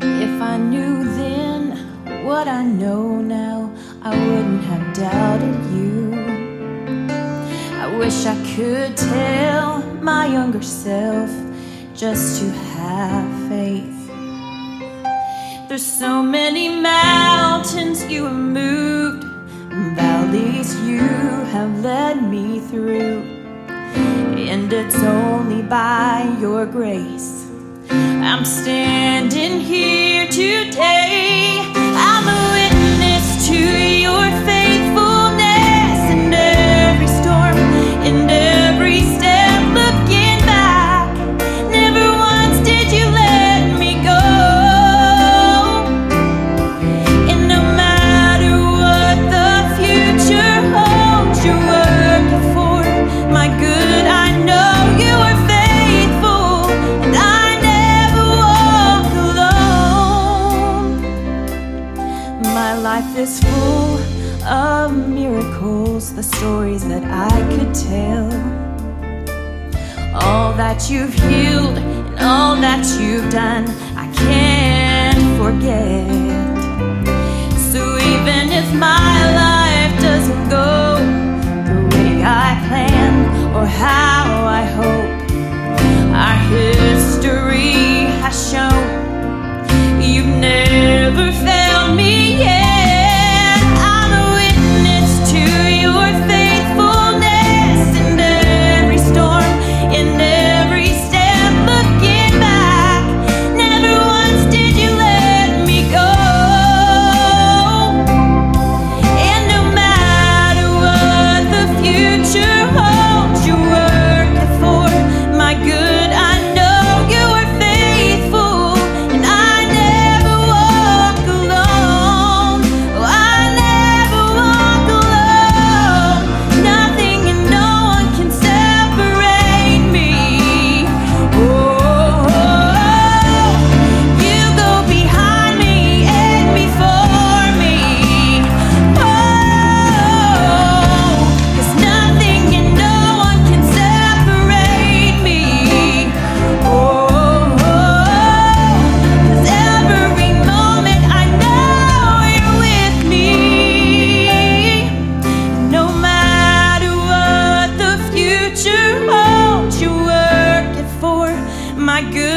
If I knew then what I know now, I wouldn't have doubted you. I wish I could tell my younger self just to have faith. There's so many men. Through, and it's only by your grace I'm standing here My life is full of miracles, the stories that I could tell. All that you've healed and all that you've done, I can't forget. So even if my life my good.